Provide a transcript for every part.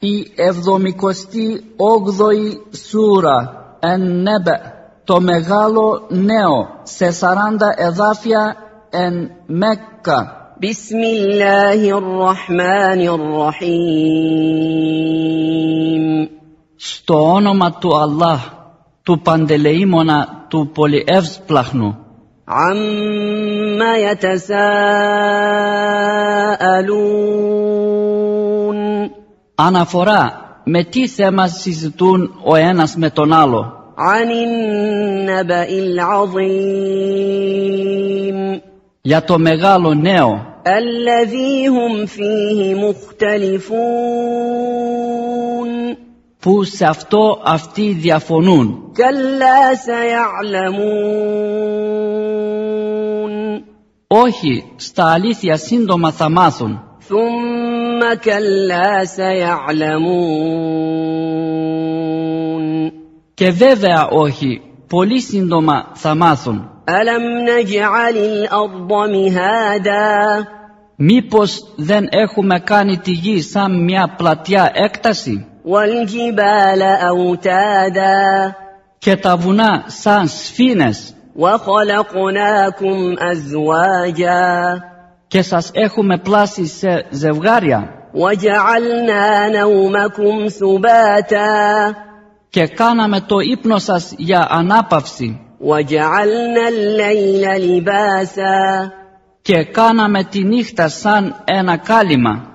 Η εβδομικοστή όγδοη σούρα εν νέμπε το μεγάλο νέο σε 40 εδάφια εν Μέκκα. بسم الله الرحمن الرحيم Στο όνομα του Allah, του Παντελεήμονα, του Πολυεύσπλαχνου, عما يتساءلون αναφορά με τι θέμα συζητούν ο ένας με τον άλλο. Για το μεγάλο νέο. Που σε αυτό αυτοί διαφωνούν. Όχι, στα αλήθεια σύντομα θα μάθουν. ثم كلا سيعلمون Και βέβαια όχι, πολύ σύντομα θα μάθουν. ألم نجعل الأرض مهادا Μήπως δεν έχουμε κάνει τη γη σαν μια πλατιά έκταση والجبال أوتادا και τα βουνά σαν σφήνες وخلقناكم أزواجا και σας έχουμε πλάσει σε ζευγάρια. και κάναμε το ύπνο σας για ανάπαυση. και κάναμε τη νύχτα σαν ένα κάλυμα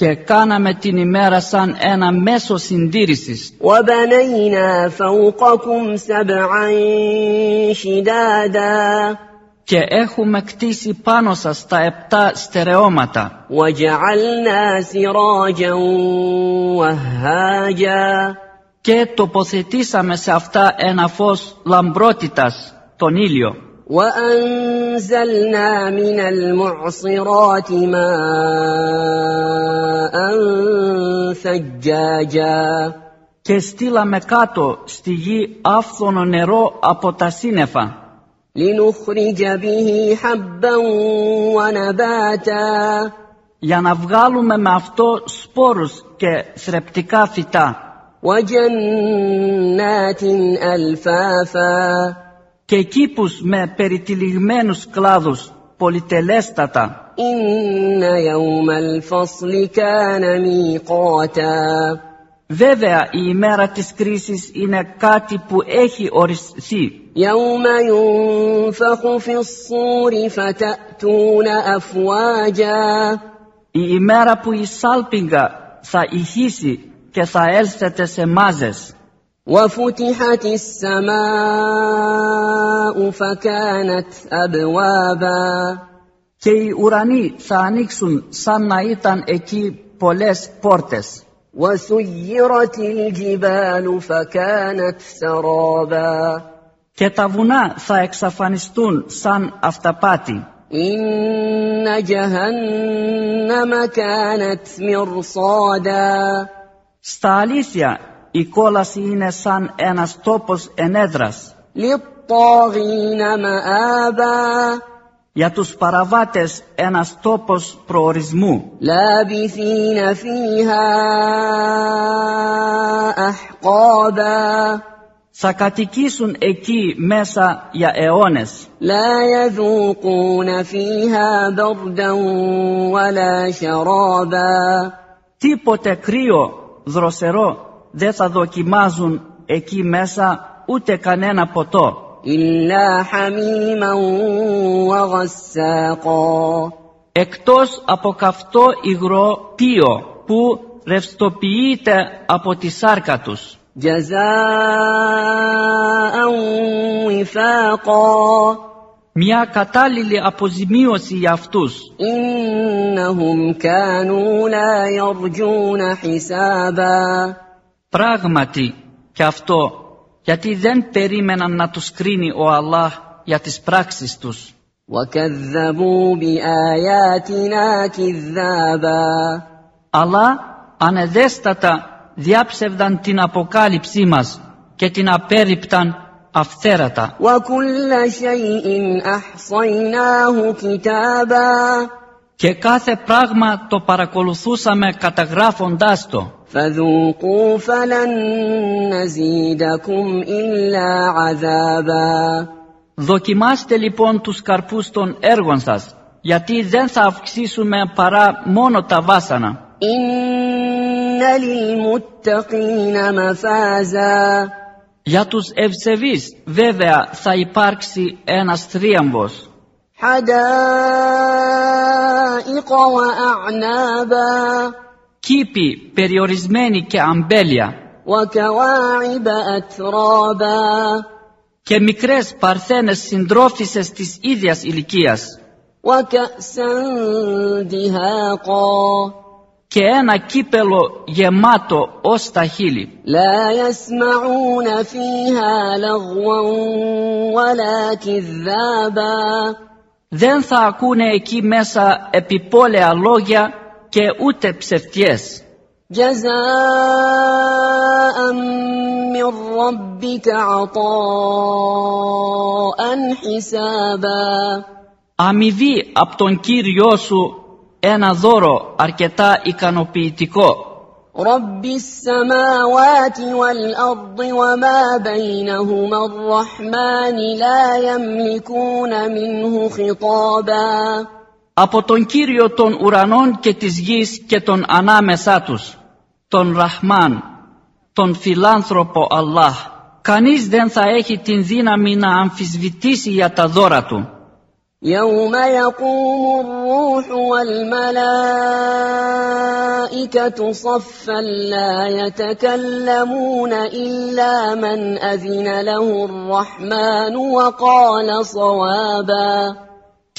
και κάναμε την ημέρα σαν ένα μέσο συντήρησης. Και έχουμε κτίσει πάνω σας τα επτά στερεώματα. Και τοποθετήσαμε σε αυτά ένα φως λαμπρότητας, τον ήλιο. وأنزلنا من المعصرات ماء ثجاجا Και στείλαμε κάτω στη γη άφθονο νερό από τα σύννεφα, لنخرج به حبا ونباتا για να βγάλουμε με αυτό σπόρους και θρεπτικά φυτά وجنات ألفافا και κήπους με περιτυλιγμένους κλάδους πολυτελέστατα. إن يوم الفصل كان ميقاتا Βέβαια η ημέρα της κρίσης είναι κάτι που έχει οριστεί. يوم ينفخ في الصور فتأتون أفواجا Η ημέρα που η σάλπιγγα θα ηχήσει και θα έλθετε σε μάζες. وفتحت السماء فكانت أبوابا και οι ουρανοί θα ανοίξουν σαν να ήταν εκεί πολλές πόρτες وسيرت الجبال فكانت سرابا και τα βουνά θα εξαφανιστούν σαν αυταπάτη إن جهنم كانت مرصادا Στα αλήθεια Η κόλαση είναι σαν ένας τόπος ενέδρας. Για τους παραβάτες ένας τόπος προορισμού. Θα κατοικήσουν εκεί μέσα για αιώνες. Τίποτε κρύο, δροσερό δεν θα δοκιμάζουν εκεί μέσα ούτε κανένα ποτό إلا حميما وغساقا εκτός από καυτό υγρό πίο που ρευστοποιείται από τη σάρκα τους جزاء وفاقا μια κατάλληλη αποζημίωση για αυτούς إنهم كانوا لا يرجون حسابا Πράγματι και αυτό γιατί δεν περίμεναν να τους κρίνει ο Αλλάχ για τις πράξεις τους. Αλλά ανεδέστατα διάψευδαν την αποκάλυψή μας και την απέριπταν αυθέρατα. Και κάθε πράγμα το παρακολουθούσαμε καταγράφοντάς το. فذوقوا فلن نزيدكم الا عذابا Δοκιμάστε λοιπόν τους καρπούς των έργων σας, γιατί δεν θα αυξήσουμε παρά μόνο τα βάσανα. ان للمتقين مفازا Για τους ευσεβείς βέβαια θα υπάρξει ένας θρίαμβος, حدائق واعنابا κήποι περιορισμένοι και αμπέλια και μικρές παρθένες συντρόφισσες της ίδιας ηλικίας και ένα κύπελο γεμάτο ως τα χείλη. Δεν θα ακούνε εκεί μέσα επιπόλαια λόγια και ούτε ψευτιές. جزاء من ربك عطاء حسابا Αμοιβή από τον Κύριό σου ένα δώρο αρκετά ικανοποιητικό. رب السماوات والأرض وما بينهما الرحمن لا يملكون منه خطابا Από τον Κύριο των ουρανών και της γης και των ανάμεσά τους, τον Ραχμάν, τον φιλάνθρωπο Allah. Κανείς δεν θα έχει την δύναμη να αμφισβητήσει για τα δώρα του. يوم يقوم الروح والملائكة صفا لا يتكلمون إلا من أذن له الرحمن وقال صوابا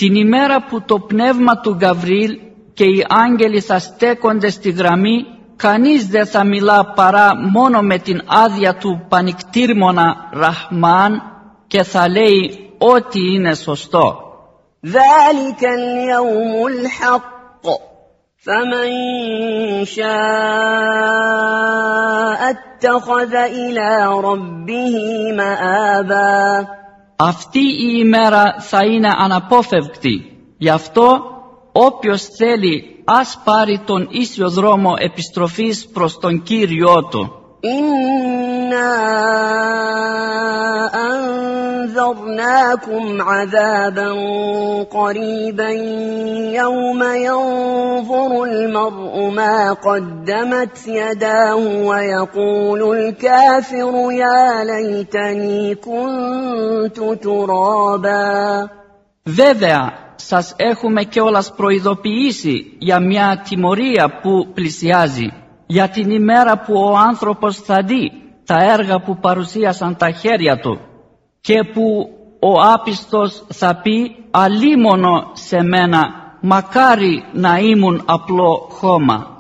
Την ημέρα που το πνεύμα του Γαβρίλ και οι άγγελοι θα στέκονται στη γραμμή, κανείς δεν θα μιλά παρά μόνο με την άδεια του πανικτήρμονα Ραχμάν και θα λέει ό,τι είναι σωστό. ذلك اليوم الحق فمن شاء اتخذ إلى ربه مآبا αυτή η ημέρα θα είναι αναπόφευκτη. Γι' αυτό όποιος θέλει ας πάρει τον ίσιο δρόμο επιστροφής προς τον Κύριό Του. أنذرناكم عذابا قريبا يوم ينظر المرء ما قدمت يداه ويقول الكافر يا ليتني كنت ترابا Βέβαια, σας έχουμε κιόλας προειδοποιήσει για μια τιμωρία που πλησιάζει, για την ημέρα που ο άνθρωπος θα δει τα έργα που παρουσίασαν τα χέρια του και που ο άπιστος θα πει «Αλίμονο σε μένα, μακάρι να ήμουν απλό χώμα».